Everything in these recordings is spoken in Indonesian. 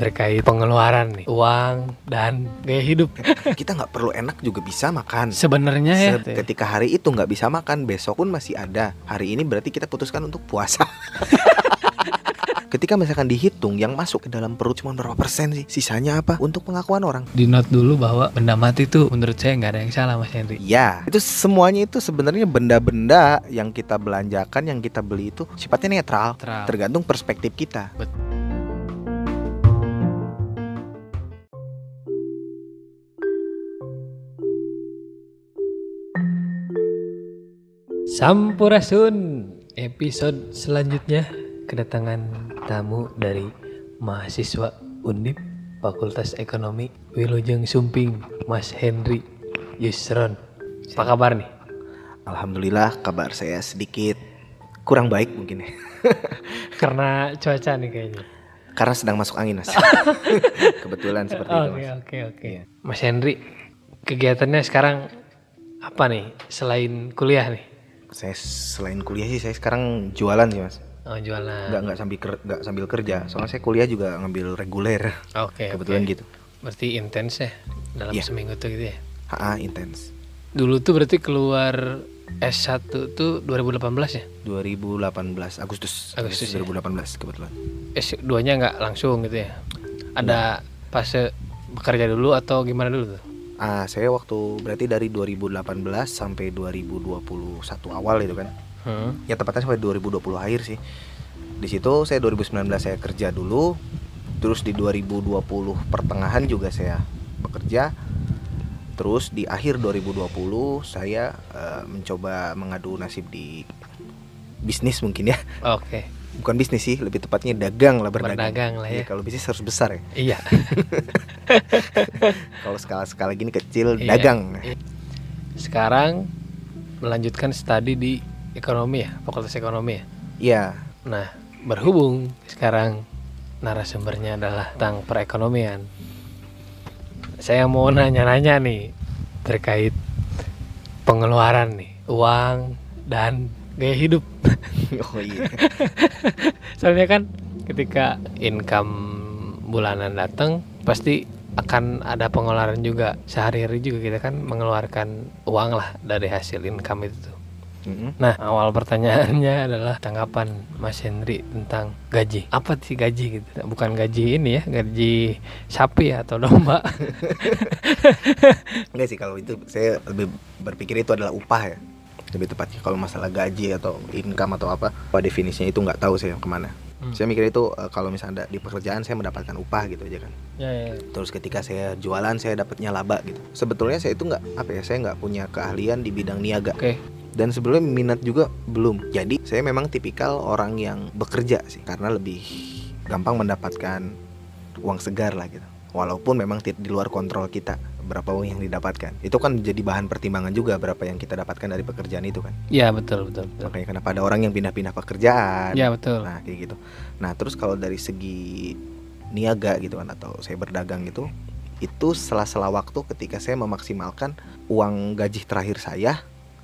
terkait pengeluaran nih uang dan gaya hidup Kita nggak perlu enak juga bisa makan. sebenarnya ya Ketika hari itu nggak bisa makan, besok pun masih ada. Hari ini berarti kita putuskan untuk puasa. Ketika misalkan dihitung yang masuk ke dalam perut cuma berapa persen sih? Sisanya apa? Untuk pengakuan orang. di note dulu bahwa benda mati tuh menurut saya nggak ada yang salah mas Henry Ya, itu semuanya itu sebenarnya benda-benda yang kita belanjakan, yang kita beli itu sifatnya netral, Netral. tergantung perspektif kita. Sampurasun episode selanjutnya kedatangan tamu dari mahasiswa Undip Fakultas Ekonomi Wilujeng Sumping Mas Henry Yusron apa kabar nih Alhamdulillah kabar saya sedikit kurang baik mungkin ya. karena cuaca nih kayaknya Karena sedang masuk angin mas. Kebetulan seperti itu oke mas. oke oke Mas Henry kegiatannya sekarang apa nih selain kuliah nih Saya selain kuliah sih saya sekarang jualan sih mas. Oh jualan Nggak nggak sambil ker- nggak sambil kerja. Soalnya saya kuliah juga ngambil reguler. oke Kebetulan oke. gitu. berarti intens ya dalam Iya. seminggu tuh gitu ya HA intens. Dulu tuh berarti keluar S1 tuh 2018 ya? 2018 Agustus. Agustus, ya. 2018 kebetulan. S2-nya nggak langsung gitu ya? Ada fase bekerja dulu atau gimana dulu tuh? Ah, saya waktu berarti dari 2018 sampai 2021 awal itu kan. Hmm. Ya tepatnya sampai 2020 akhir sih. Di situ saya 2019 saya kerja dulu. Terus di 2020 pertengahan juga saya bekerja. Terus di akhir 2020 saya eh, mencoba mengadu nasib di bisnis mungkin ya. Oke, Bukan bisnis sih, lebih tepatnya dagang lah berdagang. berdagang lah Iya, ya. kalau bisnis harus besar ya. Iya. Kalau skala-skala gini kecil Iya. dagang. Iya. Sekarang melanjutkan studi di ekonomi ya, Fakultas Ekonomi ya. Iya. Nah, berhubung sekarang narasumbernya adalah tentang perekonomian. Saya mau nanya-nanya nih terkait pengeluaran nih, uang dan gaya hidup. Oh iya. Soalnya kan ketika income bulanan datang pasti akan ada pengeluaran juga sehari-hari juga kita kan mengeluarkan uang lah dari hasil income itu tuh. Nah awal pertanyaannya adalah tanggapan Mas Henry tentang gaji. Apa sih gaji gitu? Bukan gaji ini ya, gaji sapi atau domba. Enggak sih kalau itu saya lebih berpikir itu adalah upah ya. Lebih tepatnya kalau masalah gaji atau income atau apa, apa definisinya itu nggak tahu saya ke mana. Hmm. Saya mikir itu eh, kalau misalnya ada di pekerjaan saya mendapatkan upah gitu aja kan. ya, ya, ya. Terus ketika saya jualan saya dapatnya laba gitu. Sebetulnya saya itu nggak apa ya, saya nggak punya keahlian di bidang niaga. Oke. Dan sebelumnya minat juga belum. Jadi saya memang tipikal orang yang bekerja sih karena lebih gampang mendapatkan uang segar lah gitu. Walaupun memang di luar kontrol kita berapa uang yang didapatkan. Itu kan jadi bahan pertimbangan juga berapa yang kita dapatkan dari pekerjaan itu kan. Ya betul betul betul. Makanya kenapa ada orang yang pindah-pindah pekerjaan. Ya betul. Nah, kayak gitu. Nah, terus kalau dari segi niaga gitu kan atau saya berdagang gitu, itu sela-sela waktu ketika saya memaksimalkan uang gaji terakhir saya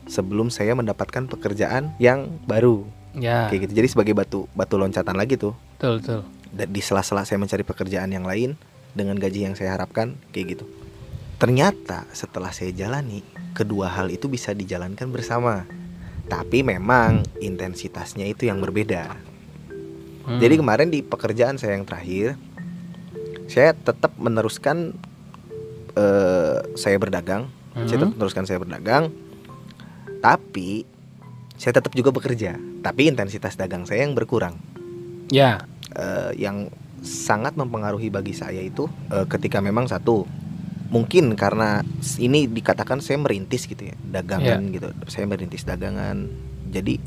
sebelum saya mendapatkan pekerjaan yang baru. Ya Kayak gitu. Jadi sebagai batu batu loncatan lagi tuh. betul betul. Dan di sela-sela saya mencari pekerjaan yang lain dengan gaji yang saya harapkan kayak gitu. Ternyata setelah saya jalani, kedua hal itu bisa dijalankan bersama. Tapi memang intensitasnya itu yang berbeda. Hmm. Jadi kemarin di pekerjaan saya yang terakhir, saya tetap meneruskan eh, saya berdagang, saya Mhm. tetap meneruskan saya berdagang, tapi saya tetap juga bekerja, tapi intensitas dagang saya yang berkurang. ya Eh, yang sangat mempengaruhi bagi saya itu eh, ketika memang satu mungkin karena ini dikatakan saya merintis gitu ya dagangan gitu. Saya merintis dagangan. Jadi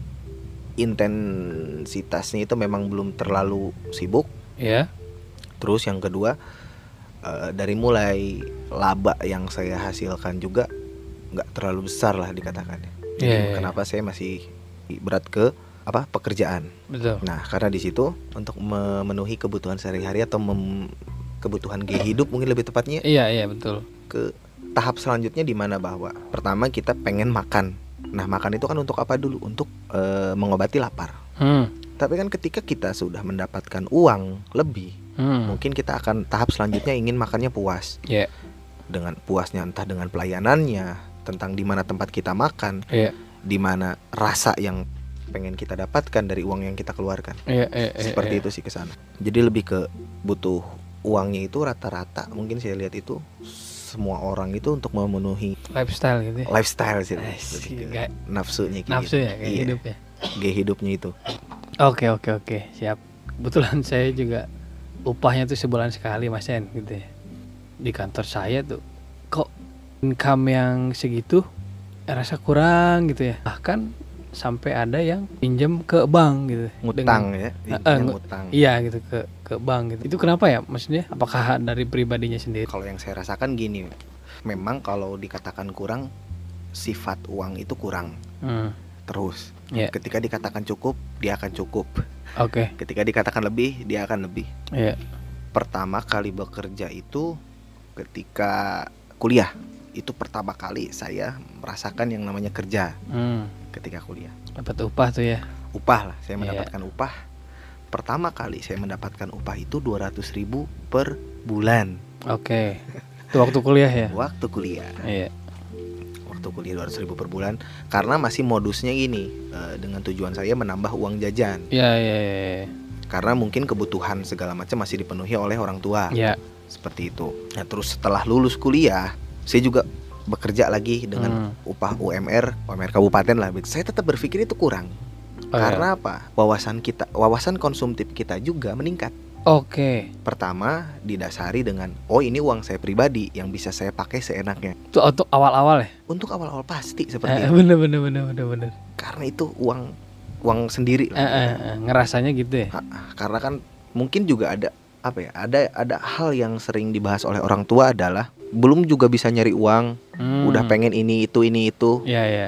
intensitasnya itu memang belum terlalu sibuk. Ya terus yang kedua eh, dari mulai laba yang saya hasilkan juga nggak terlalu besar lah dikatakan Iya, jadi iya, kenapa saya masih berat ke apa pekerjaan. Betul. Nah, karena di situ untuk memenuhi kebutuhan sehari-hari atau mem- kebutuhan gaya hidup mungkin lebih tepatnya Iya iya betul. ke tahap selanjutnya di mana bahwa pertama kita pengen makan. Nah, makan itu kan untuk apa dulu? Untuk eh, mengobati lapar. Hmm. Tapi kan ketika kita sudah mendapatkan uang lebih, Hmm. mungkin kita akan tahap selanjutnya ingin makannya puas. Ya. Dengan puasnya entah dengan pelayanannya, tentang di mana tempat kita makan, Iya. di mana rasa yang pengen kita dapatkan dari uang yang kita keluarkan. Iya, iya, iya, Seperti iya. itu sih ke sana. Jadi lebih ke butuh uangnya itu rata-rata mungkin saya lihat itu semua orang itu untuk memenuhi lifestyle gitu ya. lifestyle sih. Kayak nafsunya kayak nafsu gitu. ya kayak Iya, hidup ya. gaya hidupnya itu. Oke oke oke siap. Kebetulan saya juga upahnya tuh sebulan sekali mas En gitu ya. Di kantor saya tuh kok income yang segitu rasa kurang gitu ya. Bahkan sampai ada yang pinjam ke bank gitu. Ngutang Dengan- ya, Eh, ngu- ngutang. Iya gitu ke ke bank gitu. Itu kenapa ya maksudnya? Apakah dari pribadinya sendiri? Kalau yang saya rasakan gini, memang kalau dikatakan kurang sifat uang itu kurang Hmm. terus. Iya. Ketika dikatakan cukup, dia akan cukup. Oke. Ketika dikatakan lebih, dia akan lebih. Iya. Pertama kali bekerja itu ketika kuliah. Itu pertama kali saya merasakan yang namanya kerja Hmm. ketika kuliah. Dapat upah tuh ya. Upah lah, saya Iya. mendapatkan upah. Pertama kali saya mendapatkan upah itu 200.000 ribu per bulan Oke. Itu waktu kuliah ya. waktu kuliah. Iya. waktu kuliah 200 ribu per bulan karena masih modusnya gini eh, dengan tujuan saya menambah uang jajan Iya iya iya. karena mungkin kebutuhan segala macam masih dipenuhi oleh orang tua Iya. seperti itu nah terus setelah lulus kuliah saya juga bekerja lagi dengan Hmm. upah UMR UMR kabupaten lah saya tetap berpikir itu kurang Oh, iya. karena apa wawasan kita wawasan konsumtif kita juga meningkat Oke. pertama didasari dengan oh ini uang saya pribadi yang bisa saya pakai seenaknya Itu untuk awal-awal ya. untuk awal-awal pasti seperti Eh, itu bener bener bener bener bener. karena itu uang uang sendiri Eh, lah. eh, eh, ngerasanya gitu ya. Karena kan mungkin juga ada apa ya ada ada hal yang sering dibahas oleh orang tua adalah belum juga bisa nyari uang Hmm. udah pengen ini itu ini itu Iya iya.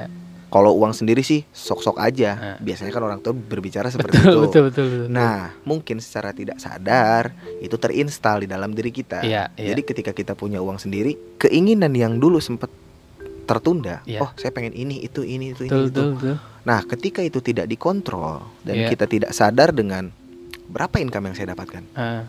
Kalau uang sendiri sih sok-sok aja Eh. biasanya kan orang tua berbicara seperti Betul, itu betul betul betul. nah mungkin secara tidak sadar itu terinstal di dalam diri kita iya. jadi ketika kita punya uang sendiri keinginan yang dulu sempat tertunda Iya. oh saya pengen ini itu ini itu ini betul itu betul betul. Nah, ketika itu tidak dikontrol dan Iya. kita tidak sadar dengan berapa income yang saya dapatkan, Ah,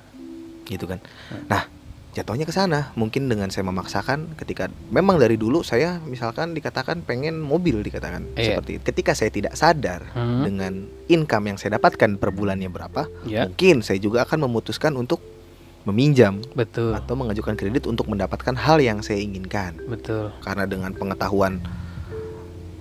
gitu kan. Hmm. Nah, jatuhnya ke sana. Mungkin dengan saya memaksakan ketika memang dari dulu saya misalkan dikatakan pengen mobil dikatakan Iya. seperti itu. Ketika saya tidak sadar hmm, dengan income yang saya dapatkan per bulannya berapa, ya mungkin saya juga akan memutuskan untuk meminjam betul atau mengajukan kredit untuk mendapatkan hal yang saya inginkan. betul. Karena dengan pengetahuan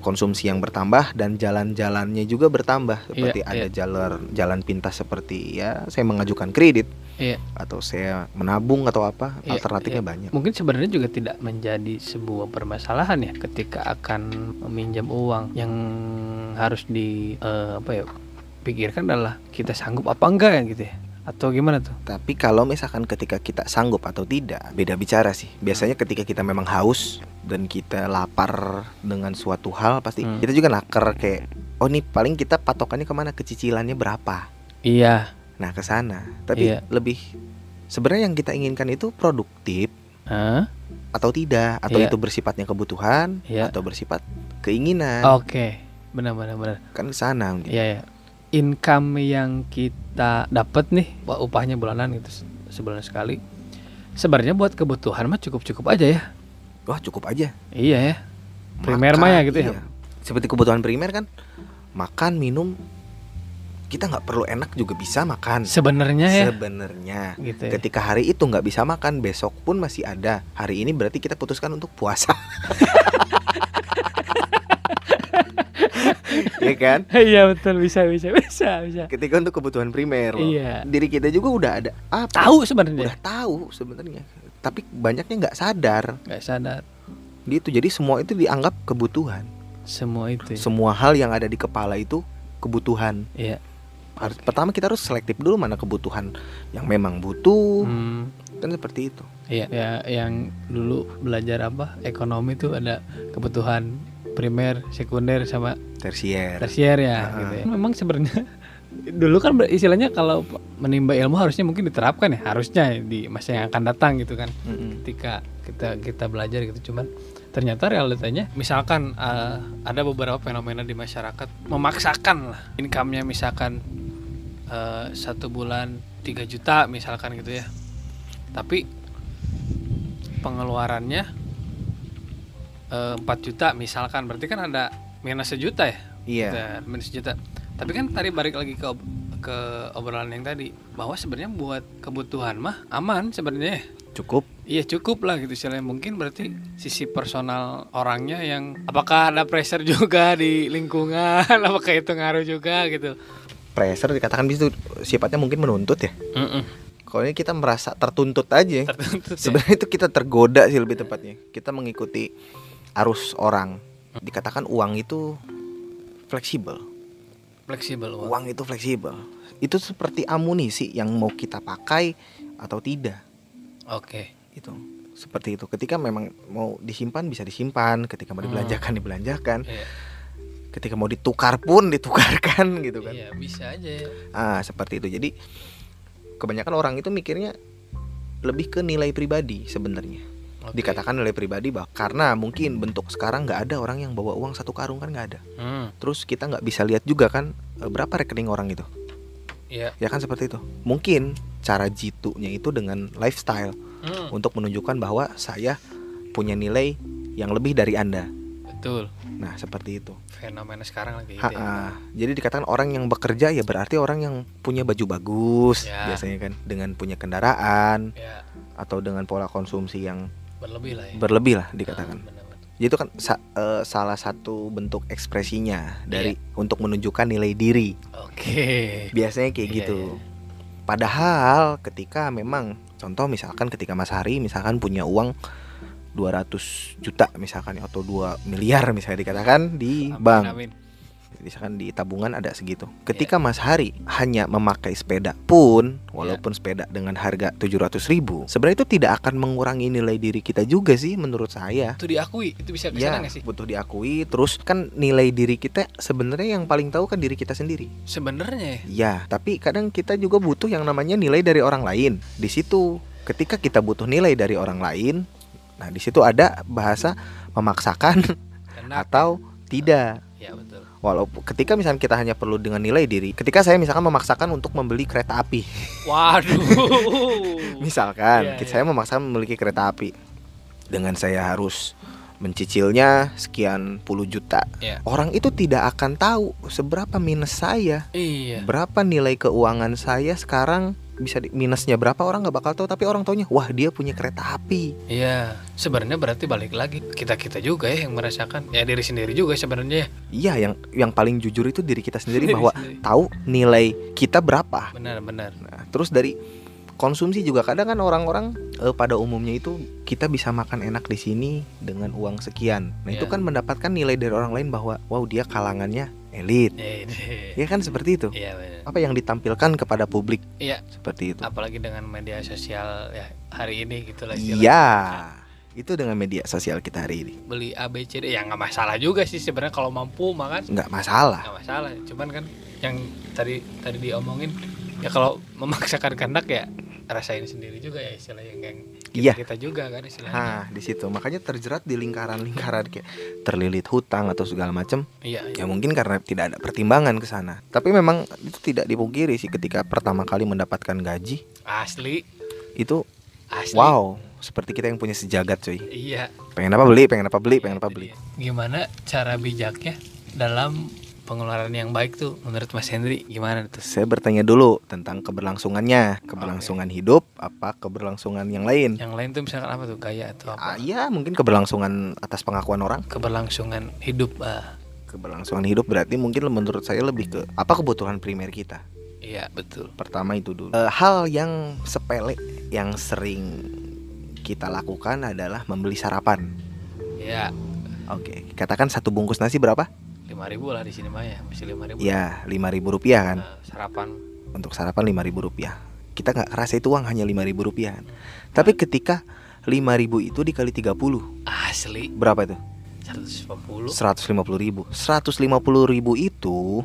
konsumsi yang bertambah dan jalan-jalannya juga bertambah seperti Iya, ada iya. jalan jalan pintas seperti ya saya mengajukan kredit Iya. atau saya menabung atau apa Iya, alternatifnya iya. banyak Mungkin sebenarnya juga tidak menjadi sebuah permasalahan ya ketika akan meminjam uang yang harus di eh, apa ya pikirkan adalah kita sanggup apa enggak ya gitu ya atau gimana tuh? tapi kalau misalkan ketika kita sanggup atau tidak beda bicara sih biasanya ketika kita memang haus dan kita lapar dengan suatu hal pasti Hmm. kita juga naker kayak oh nih paling kita patokannya ke mana kecicilannya berapa Iya. nah ke sana tapi Iya. lebih sebenarnya yang kita inginkan itu produktif Hah? atau tidak atau Iya. itu bersifatnya kebutuhan Iya. atau bersifat keinginan Oke. Benar benar benar. kan ke sana mungkin. Iya ya. Income yang kita dapat nih, wah, upahnya bulanan gitu se- sebulan sekali. Sebenarnya buat kebutuhan mah cukup-cukup aja ya. Wah cukup aja Iya ya. Primer mah ya gitu ya? iya. seperti kebutuhan primer kan makan minum kita nggak perlu enak juga bisa makan Sebenarnya ya. sebenarnya gitu ya. ketika hari itu nggak bisa makan besok pun masih ada hari ini berarti kita putuskan untuk puasa ya kan Iya betul bisa bisa bisa bisa. ketika untuk kebutuhan primer. Iya. diri kita juga udah ada apa Tahu sebenarnya. udah tahu sebenarnya tapi banyaknya nggak sadar Gak sadar gitu jadi semua itu dianggap kebutuhan semua itu. ya. semua hal yang ada di kepala itu kebutuhan Iya. harus pertama kita harus selektif dulu mana kebutuhan yang memang butuh Hmm, kan seperti itu iya. Ya yang dulu belajar apa ekonomi tuh ada kebutuhan primer, sekunder sama tersier tersier ya Ah. gitu ya. Memang sebenarnya dulu kan istilahnya kalau menimba ilmu harusnya mungkin diterapkan ya harusnya di masa yang akan datang gitu kan Mm-mm. ketika kita kita belajar gitu cuman ternyata realitanya misalkan eh, ada beberapa fenomena di masyarakat memaksakan lah income-nya misalkan eh, satu bulan 3 juta misalkan gitu ya tapi pengeluarannya eh, 4 juta misalkan berarti kan ada minus sejuta ya Iya. Dan minus sejuta tapi kan tadi balik lagi ke ke obrolan yang tadi bahwa sebenarnya buat kebutuhan mah aman sebenarnya Cukup. Iya cukup lah gitu istilahnya mungkin berarti sisi personal orangnya yang apakah ada pressure juga di lingkungan apakah itu ngaruh juga gitu Pressure dikatakan bisa sifatnya mungkin menuntut ya. Kalau ini kita merasa tertuntut aja. tertuntut ya. Sebenarnya itu kita tergoda sih lebih tepatnya. Kita mengikuti arus orang. Dikatakan uang itu fleksibel. Fleksibel uang. Uang itu fleksibel. Itu seperti amunisi yang mau kita pakai atau tidak. Oke Itu seperti itu. Ketika memang mau disimpan bisa disimpan, ketika mau Hmm. dibelanjakan dibelanjakan, Iya. ketika mau ditukar pun ditukarkan gitu kan. Iya bisa aja ya. Ah, seperti itu. Jadi kebanyakan orang itu mikirnya lebih ke nilai pribadi sebenarnya. Oke. Dikatakan nilai pribadi bah karena mungkin bentuk sekarang nggak ada orang yang bawa uang satu karung kan nggak ada. Hmm, Terus kita nggak bisa lihat juga kan eh, berapa rekening orang itu. Iya. Ya kan seperti itu. Mungkin cara jitunya itu dengan lifestyle Hmm, untuk menunjukkan bahwa saya punya nilai yang lebih dari Anda. betul. Nah, seperti itu. Fenomena sekarang lagi gitu ya. Jadi dikatakan orang yang bekerja ya berarti orang yang punya baju bagus Ya. biasanya kan dengan punya kendaraan Ya, atau dengan pola konsumsi yang berlebih lah ya. berlebih lah dikatakan. Ah, benar-benar. Jadi itu kan sa- eh, salah satu bentuk ekspresinya dari Iya. untuk menunjukkan nilai diri. Oke. Biasanya kayak Iya, gitu. iya. Padahal ketika memang contoh misalkan ketika Mas Hari misalkan punya uang 200 juta misalkan atau 2 miliar misalnya dikatakan di Amin, bank. amin. Misalkan di tabungan ada segitu. Ketika Mas Hari hanya memakai sepeda pun, walaupun sepeda dengan harga 700 ribu, sebenarnya itu tidak akan mengurangi nilai diri kita juga sih menurut saya. Itu diakui, itu bisa Ya, ke sana nggak sih? butuh diakui. Terus kan nilai diri kita sebenarnya yang paling tahu kan diri kita sendiri. Sebenarnya ya. Ya, tapi kadang kita juga butuh yang namanya nilai dari orang lain. Di situ, ketika kita butuh nilai dari orang lain, nah di situ ada bahasa memaksakan Enak. atau tidak. Ya betul. Walaupun ketika misalnya kita hanya perlu dengan nilai diri, ketika saya misalkan memaksakan untuk membeli kereta api, Waduh. misalkan Iya, kita iya. saya memaksakan memiliki kereta api, dengan saya harus mencicilnya sekian puluh juta, Iya. orang itu tidak akan tahu seberapa minus saya, Iya. berapa nilai keuangan saya sekarang bisa di- minusnya berapa orang nggak bakal tahu, tapi orang taunya wah dia punya kereta api, Iya, sebenarnya berarti balik lagi kita kita juga ya yang merasakan ya diri sendiri juga sebenarnya ya. iya yang yang paling jujur itu diri kita sendiri Diri bahwa sendiri. tahu nilai kita berapa. Benar-benar. Nah, terus dari konsumsi juga kadang kan orang-orang eh, pada umumnya itu kita bisa makan enak di sini dengan uang sekian. Nah, itu Iya. kan mendapatkan nilai dari orang lain bahwa wow dia kalangannya elit. Ya kan seperti itu. Iya benar. Apa yang ditampilkan kepada publik Iya, seperti itu. apalagi dengan media sosial ya hari ini gitu lah istilahnya. Iya. Itu dengan media sosial kita hari ini. Beli A B C D ya nggak masalah juga sih sebenarnya kalau mampu makan Nggak masalah. nggak masalah. Cuman kan yang tadi tadi diomongin ya kalau memaksakan kehendak ya rasain sendiri juga ya istilahnya yang kita, Iya. kita juga kan istilahnya. Nah, di situ makanya terjerat di lingkaran-lingkaran kayak terlilit hutang atau segala macam. Iya, iya. Ya mungkin karena tidak ada pertimbangan ke sana. Tapi memang itu tidak dipungkiri sih ketika pertama kali mendapatkan gaji Asli, itu asli. wow, seperti kita yang punya sejagat cuy. Iya. Pengen apa beli, pengen apa beli, pengen apa beli. dia. Gimana cara bijaknya dalam pengeluaran yang baik tuh menurut Mas Hendri gimana tuh? Saya bertanya dulu tentang keberlangsungannya, keberlangsungan hidup apa keberlangsungan yang lain. Yang lain tuh misalkan apa tuh gaya atau Ah, apa? iya, mungkin keberlangsungan atas pengakuan orang. Keberlangsungan hidup. Ah, Keberlangsungan hidup berarti mungkin menurut saya lebih ke apa kebutuhan primer kita. iya betul. Pertama itu dulu. Eh, hal yang sepele yang sering kita lakukan adalah membeli sarapan. Ya, Oke, katakan satu bungkus nasi berapa? Lima ribu lah di sini mah ya, masih lima ribu. Ya, lima ribu rupiah kan. Nah, sarapan. Untuk sarapan lima ribu rupiah. Kita nggak kerasa itu uang hanya lima ribu rupiah. kan. Tapi ketika lima ribu itu dikali 30 Asli berapa itu? 150 150 ribu 150 ribu itu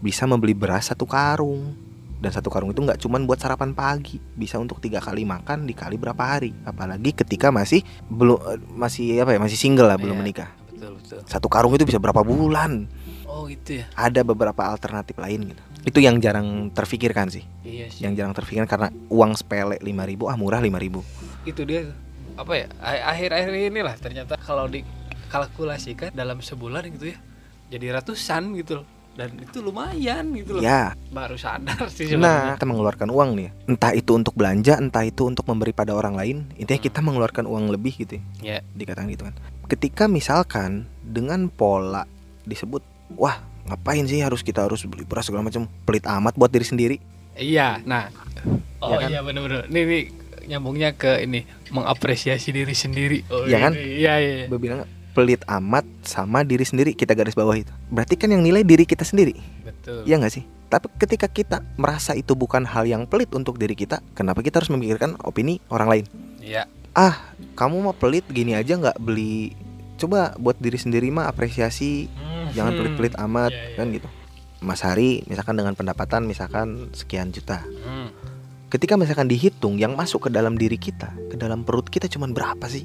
bisa membeli beras satu karung dan satu karung itu nggak cuman buat sarapan pagi bisa untuk tiga kali makan dikali berapa hari apalagi ketika masih belum masih apa ya masih single lah belum Iya. menikah betul betul. Satu karung itu bisa berapa bulan? Oh gitu ya? Ada beberapa alternatif lain gitu. Itu yang jarang terfikirkan sih. Iya sih. Yang jarang terfikirkan karena uang sepele 5000 ah murah 5000 itu dia. Apa ya? Akhir-akhir inilah ternyata kalau dikalkulasikan dalam sebulan gitu ya jadi ratusan gitu loh. Dan itu lumayan gitu loh. Ya baru sadar sih nah sebenarnya kita mengeluarkan uang nih. Entah itu untuk belanja entah itu untuk memberi pada orang lain intinya Hmm. kita mengeluarkan uang lebih gitu ya. Ya. Dikatakan gitu kan. Ketika misalkan dengan pola disebut, wah ngapain sih harus kita harus beli beras segala macam, pelit amat buat diri sendiri. iya nah oh Ya kan? iya bener-bener nih, nih nyambungnya ke ini mengapresiasi diri sendiri oh, Iya kan? ini. iya iya Gue bilang pelit amat sama diri sendiri kita garis bawah itu. Berarti kan yang nilai diri kita sendiri, betul ya nggak sih? Tapi ketika kita merasa itu bukan hal yang pelit untuk diri kita, kenapa kita harus memikirkan opini orang lain? iya Ah, kamu mah pelit gini aja nggak beli. Coba buat diri sendiri mah apresiasi, jangan Hmm. pelit-pelit amat Iya, iya. kan gitu. Mas Hari misalkan dengan pendapatan misalkan sekian juta. Hmm. ketika misalkan dihitung yang masuk ke dalam diri kita, ke dalam perut kita cuman berapa sih?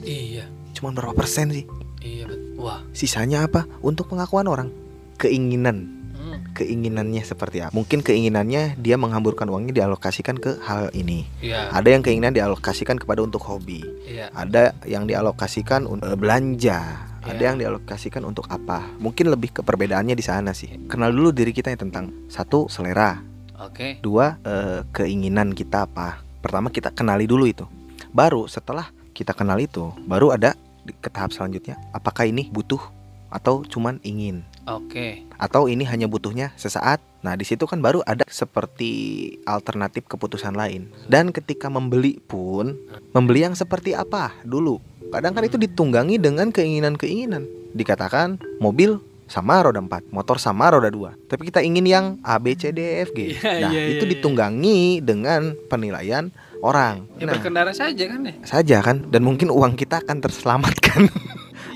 iya Cuman berapa persen sih? iya wah Sisanya apa? Untuk pengakuan orang. Keinginan, Hmm. Keinginannya seperti apa? Mungkin keinginannya dia menghamburkan uangnya dialokasikan ke hal ini. iya Ada yang keinginan dialokasikan kepada untuk hobi. iya Ada yang dialokasikan untuk eh, belanja. Ada Iya. yang dialokasikan untuk apa? Mungkin lebih ke perbedaannya di sana sih. Kenal dulu diri kita yang tentang satu selera, oke Dua, eh, keinginan kita apa? Pertama kita kenali dulu itu. Baru setelah kita kenal itu, baru ada di- ke tahap selanjutnya. Apakah ini butuh atau cuman ingin? Oke Atau ini hanya butuhnya sesaat? Nah, di situ kan baru ada seperti alternatif keputusan lain. Dan ketika membeli pun, membeli yang seperti apa dulu? Kadang kan itu ditunggangi dengan keinginan-keinginan. Dikatakan mobil sama roda 4, motor sama roda 2. Tapi kita ingin yang A B C D E F G. Iya, nah, iya, itu iya, iya. ditunggangi dengan penilaian orang. ya Nah, berkendara saja kan ya saja kan dan mungkin uang kita akan terselamatkan.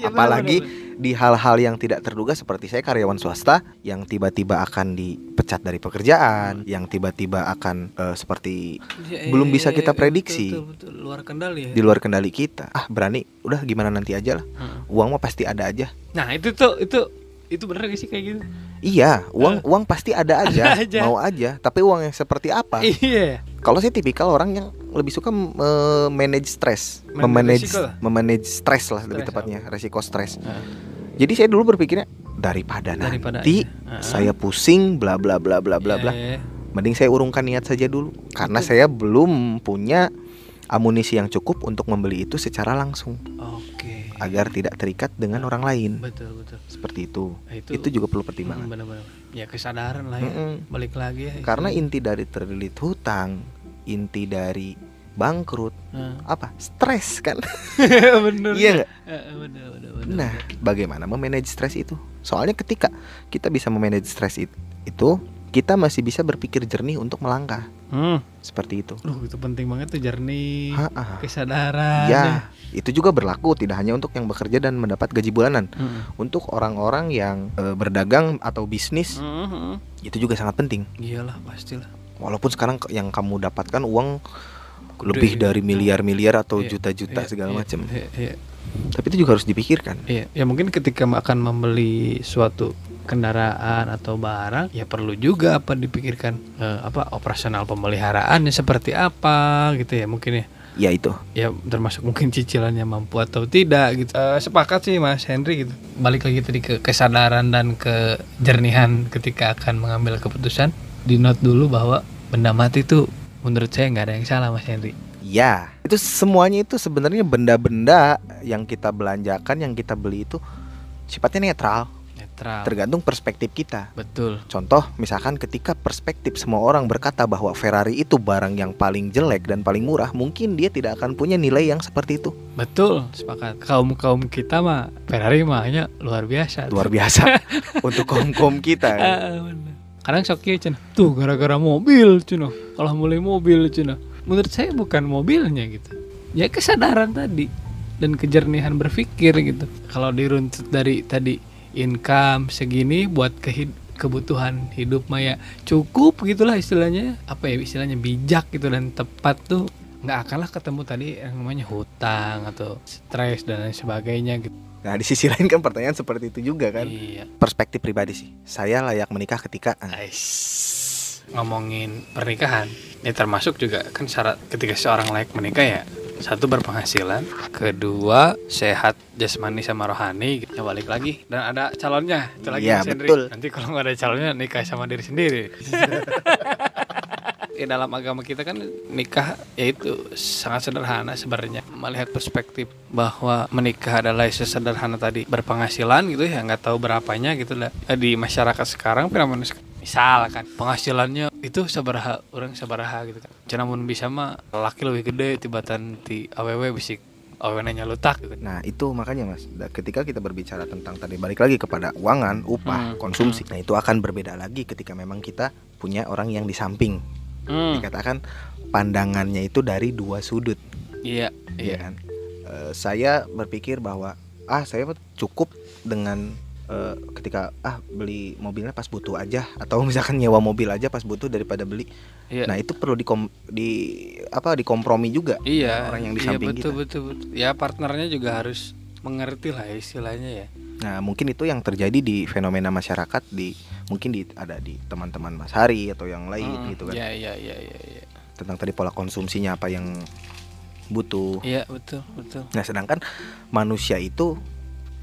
Iya, Apalagi. Di hal-hal yang tidak terduga seperti saya karyawan swasta yang tiba-tiba akan dipecat dari pekerjaan, yang tiba-tiba akan eh, seperti Iya, belum bisa iya, kita iya, prediksi. betul, betul, betul. luar kendali ya di luar kendali kita. Ah, berani, udah gimana nanti aja lah. Hmm. Uang mah pasti ada aja. nah itu tuh itu itu bener gak sih kayak gitu Iya, uang uang pasti ada aja, Ada aja. mau aja. Tapi uang yang seperti apa? iya Kalau saya tipikal orang yang lebih suka manage stres, Manage memanage memanage stres lah lebih Stres, tepatnya, resiko stres. Nah, Jadi saya dulu berpikirnya daripada, Daripada nanti iya. saya pusing bla bla bla bla bla bla. iya. Mending saya urungkan niat saja dulu karena Betul. saya belum punya amunisi yang cukup untuk membeli itu secara langsung oke agar tidak terikat dengan orang lain. betul betul Seperti itu. Nah, itu, Itu juga perlu Hmm, pertimbangan. bener-bener ya kesadaran lah ya Mm-mm. balik lagi ya Karena inti dari terlilit hutang, inti dari bangkrut Nah. apa? Stres kan? bener Iya nggak? Eh, bener bener bener Nah, bagaimana memanage stres itu? Soalnya ketika kita bisa memanage stres it- itu, kita masih bisa berpikir jernih untuk melangkah. hmm. Seperti itu. Duh, itu penting banget tuh jernih Ha-ah. kesadaran Ya, itu juga berlaku tidak hanya untuk yang bekerja dan mendapat gaji bulanan. Hmm. Untuk orang-orang yang eh, berdagang atau bisnis, Hmm, hmm. itu juga sangat penting. iyalah pastilah Walaupun sekarang yang kamu dapatkan uang lebih dari miliar-miliar atau Iya, juta-juta Iya, segala iya, macam. Tapi itu juga harus dipikirkan. Iya, ya mungkin ketika akan membeli suatu kendaraan atau barang, ya perlu juga apa dipikirkan eh, apa operasional pemeliharaannya seperti apa gitu ya mungkin ya. Ya itu. Ya termasuk mungkin cicilannya mampu atau tidak gitu. Eh, sepakat sih Mas Henry gitu. Balik lagi tadi ke kesadaran dan kejernihan ketika akan mengambil keputusan. Di note dulu bahwa benda mati itu menurut saya nggak ada yang salah Mas Henry. Ya, itu semuanya itu sebenarnya benda-benda yang kita belanjakan, yang kita beli itu sifatnya netral, Netral. tergantung perspektif kita. Betul. Contoh, misalkan ketika perspektif semua orang berkata bahwa Ferrari itu barang yang paling jelek dan paling murah, mungkin dia tidak akan punya nilai yang seperti itu. Betul, sepakat. Kaum kaum kita mah Ferrari mahnya luar biasa. Luar biasa untuk kaum-kaum kita. Ah. Kadang kieu cenah. Tuh gara-gara mobil cenah. Kalau mulai mobil cenah. Menurut saya bukan mobilnya gitu. Ya kesadaran tadi dan kejernihan berpikir gitu. Kalau diruntut dari tadi income segini buat kehid- kebutuhan hidup maya cukup gitulah istilahnya apa ya istilahnya bijak gitu dan tepat tuh nggak akanlah ketemu tadi yang namanya hutang atau stres dan lain sebagainya gitu Nah di sisi lain kan pertanyaan seperti itu juga kan. iya Perspektif pribadi sih. Saya layak menikah ketika Ais. ngomongin pernikahan ya termasuk juga kan syarat ketika seorang layak menikah ya satu berpenghasilan kedua sehat jasmani sama rohani ya balik lagi dan ada calonnya itu lagi Iya, betul. nanti kalau nggak ada calonnya nikah sama diri sendiri ya dalam agama kita kan nikah yaitu sangat sederhana sebenarnya. Melihat perspektif bahwa menikah adalah sesederhana tadi berpenghasilan gitu ya nggak tahu berapanya gitu lah. Eh, di masyarakat sekarang fenomena misal kan penghasilannya itu sabaraha orang sabaraha gitu kan. Jangan mun bisa mah laki lebih gede tibatan ti aww bisik aww nanya lutak gitu. Nah itu makanya mas, ketika kita berbicara tentang tadi balik lagi kepada uangan, upah, Hmm, konsumsi, nah itu akan berbeda lagi ketika memang kita punya orang yang di samping. Hmm, Dikatakan pandangannya itu dari dua sudut, iya iya iya kan? Eh, saya berpikir bahwa ah saya cukup dengan eh, ketika ah beli mobilnya pas butuh aja atau misalkan nyewa mobil aja pas butuh daripada beli. iya Nah itu perlu dikom di apa dikompromi juga iya orang yang di iya, samping betul, kita. betul betul ya partnernya juga harus mengerti lah ya istilahnya ya Nah, mungkin itu yang terjadi di fenomena masyarakat di mungkin di ada di teman-teman Mas Hari atau yang lain Hmm, gitu kan. iya iya iya iya iya. Tentang tadi pola konsumsinya apa yang butuh. Iya betul betul. Nah, sedangkan manusia itu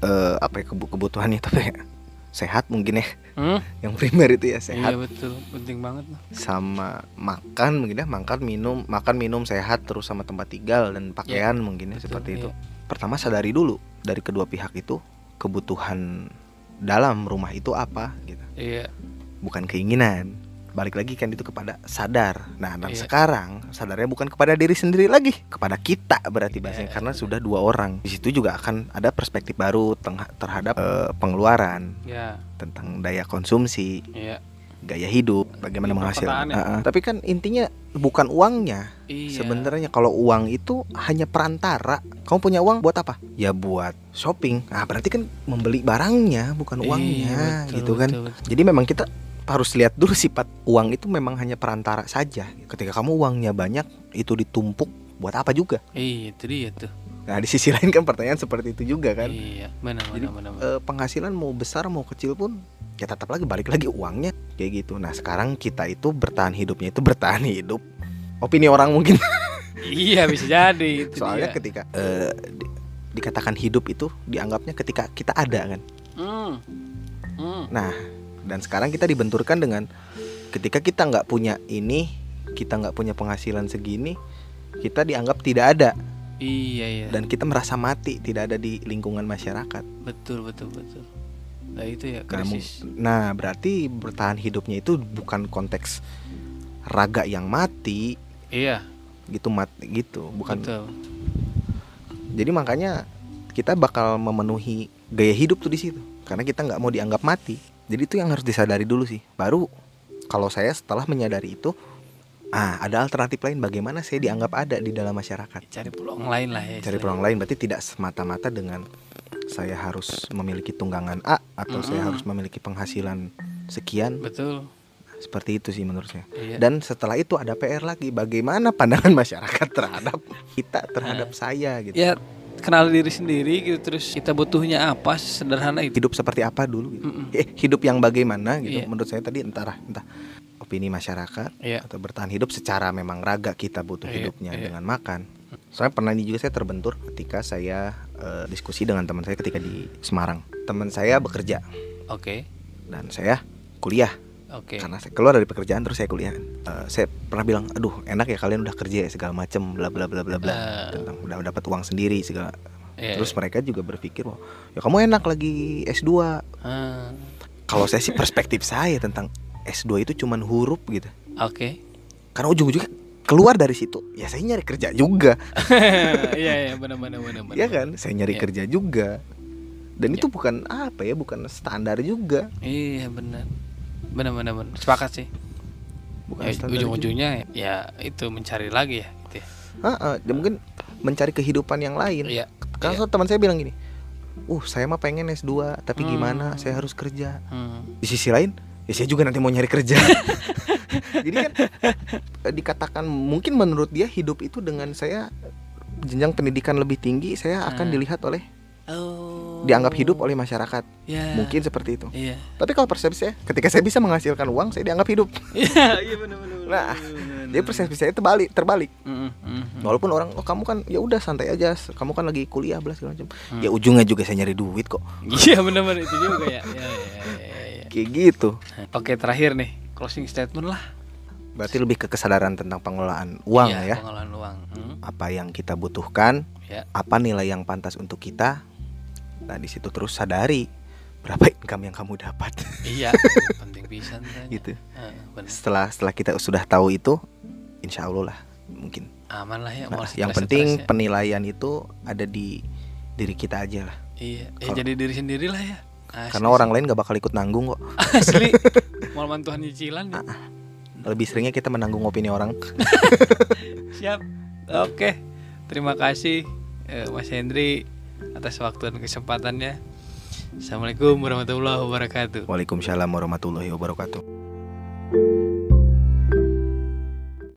eh, apa ya kebu- kebutuhannya tapi ya, sehat mungkin ya. Hmm? Yang primer itu ya Iya sehat betul penting banget sama makan mungkin ya, makan minum, makan minum sehat terus sama tempat tinggal dan pakaian mungkin ya betul, seperti itu. iya. Pertama sadari dulu dari kedua pihak itu kebutuhan dalam rumah itu apa gitu. Iya. Bukan keinginan. Balik lagi kan itu kepada sadar. Nah dan Iya. sekarang sadarnya bukan kepada diri sendiri lagi kepada kita berarti bahasanya Iya, karena sudah dua orang. Di situ juga akan ada perspektif baru terhadap eh, pengeluaran ya tentang daya konsumsi. Iya gaya hidup bagaimana menghasilkan ya. Ah. tapi kan intinya bukan uangnya iya. sebenarnya kalau uang itu hanya perantara kamu punya uang buat apa ya buat shopping nah berarti kan membeli barangnya bukan Iya, uangnya betul, gitu kan betul, betul. jadi memang kita harus lihat dulu sifat uang itu memang hanya perantara saja. Ketika kamu uangnya banyak, itu ditumpuk buat apa juga? Iya itu dia tuh. Nah di sisi lain kan pertanyaan seperti itu juga kan. Iya benar Jadi, benar benar. benar. Eh, penghasilan mau besar mau kecil pun ya tetap lagi balik lagi uangnya kayak gitu. Nah sekarang kita itu bertahan hidupnya itu bertahan hidup. Opini orang mungkin iya bisa jadi. Itu soalnya dia. ketika eh, di- dikatakan hidup itu dianggapnya ketika kita ada kan. Hmm. Hmm. Nah, dan sekarang kita dibenturkan dengan ketika kita nggak punya ini, kita nggak punya penghasilan segini, kita dianggap tidak ada Iya iya. dan kita merasa mati, tidak ada di lingkungan masyarakat. betul betul betul. Nah itu ya Nah, krisis. Nah, berarti bertahan hidupnya itu bukan konteks raga yang mati Iya gitu mat gitu, bukan. betul. Jadi makanya kita bakal memenuhi gaya hidup tuh di situ, karena kita nggak mau dianggap mati. Jadi itu yang harus disadari dulu sih. Baru kalau saya setelah menyadari itu, ah ada alternatif lain bagaimana saya dianggap ada di dalam masyarakat. Cari peluang lain lah ya. Cari peluang lain berarti tidak semata-mata dengan saya harus memiliki tunggangan A atau saya Mm-mm. harus memiliki penghasilan sekian. Betul. Seperti itu sih menurut saya. Iya. Dan setelah itu ada PR lagi, bagaimana pandangan masyarakat terhadap kita, terhadap saya gitu. ya kenal diri sendiri gitu terus kita butuhnya apa sederhana itu. Hidup seperti apa dulu gitu. Mm-mm. Eh, hidup yang bagaimana gitu. Iya. Menurut saya tadi entah entah opini masyarakat Iya. atau bertahan hidup secara memang raga kita butuh Iya, hidupnya iya. dengan makan. Soalnya pernah ini juga saya terbentur ketika saya eh, diskusi dengan teman saya ketika di Semarang. Teman saya bekerja Oke. dan saya kuliah Oke. karena saya keluar dari pekerjaan terus saya kuliah. Eh, saya pernah bilang, aduh enak ya kalian udah kerja ya segala macem bla bla bla bla bla Eh. tentang udah dapat uang sendiri segala. Iya, Terus mereka juga berpikir, wah ya kamu enak lagi S2 Ah, kalau saya sih perspektif saya tentang S2 itu cuman huruf gitu. Oke. Karena ujung-ujungnya keluar dari situ, ya saya nyari kerja juga, Iya iya benar benar benar benar. ya kan? Saya nyari Iya. kerja juga. Dan Iya. itu bukan apa ya, bukan standar juga, Iya benar. Benar benar benar. Sepakat sih. bukan Ya, standar. juga. ujung-ujungnya ya itu mencari lagi ya. Gitu ya. Heeh, dan mungkin mencari kehidupan yang lain. Iya. Karena Iya. so- teman saya bilang gini, uh saya mah pengen S2, tapi Hmm. gimana? Saya harus kerja. Hmm. Di sisi lain, ya saya juga nanti mau nyari kerja jadi kan eh, dikatakan mungkin menurut dia hidup itu dengan saya jenjang pendidikan lebih tinggi saya akan Hmm. dilihat oleh Oh. dianggap hidup oleh masyarakat Ya. mungkin seperti itu Iya. tapi kalau persepsi saya ketika saya bisa menghasilkan uang saya dianggap hidup Iya, iya benar benar. Nah, jadi persepsi saya terbalik terbalik Mm, mm, mm. walaupun orang oh kamu kan ya udah santai aja kamu kan lagi kuliah belas segala macam Hmm. ya ujungnya juga saya nyari duit kok Iya benar benar itu juga ya. Ya, ya, ya, ya. Kayak gitu Oke terakhir nih closing statement lah. berarti lebih ke kesadaran tentang pengelolaan uang Iya, ya Pengelolaan uang. Hmm, apa yang kita butuhkan Ya. apa nilai yang pantas untuk kita nah di situ terus sadari berapa income yang kamu dapat Iya. penting pisan tanya. gitu Eh, bener. setelah setelah kita sudah tahu itu insya Allah lah mungkin Aman lah ya. Nah, yang penting ya. penilaian itu ada di diri kita aja lah Iya. Ya jadi diri sendiri lah ya. Asli karena orang lain gak bakal ikut nanggung kok asli mau mantuan cicilan ya. lebih seringnya kita menanggung opini orang Siap. Oke. Terima kasih eh, Mas Hendri atas waktu dan kesempatannya. Assalamualaikum warahmatullahi wabarakatuh. Waalaikumsalam warahmatullahi wabarakatuh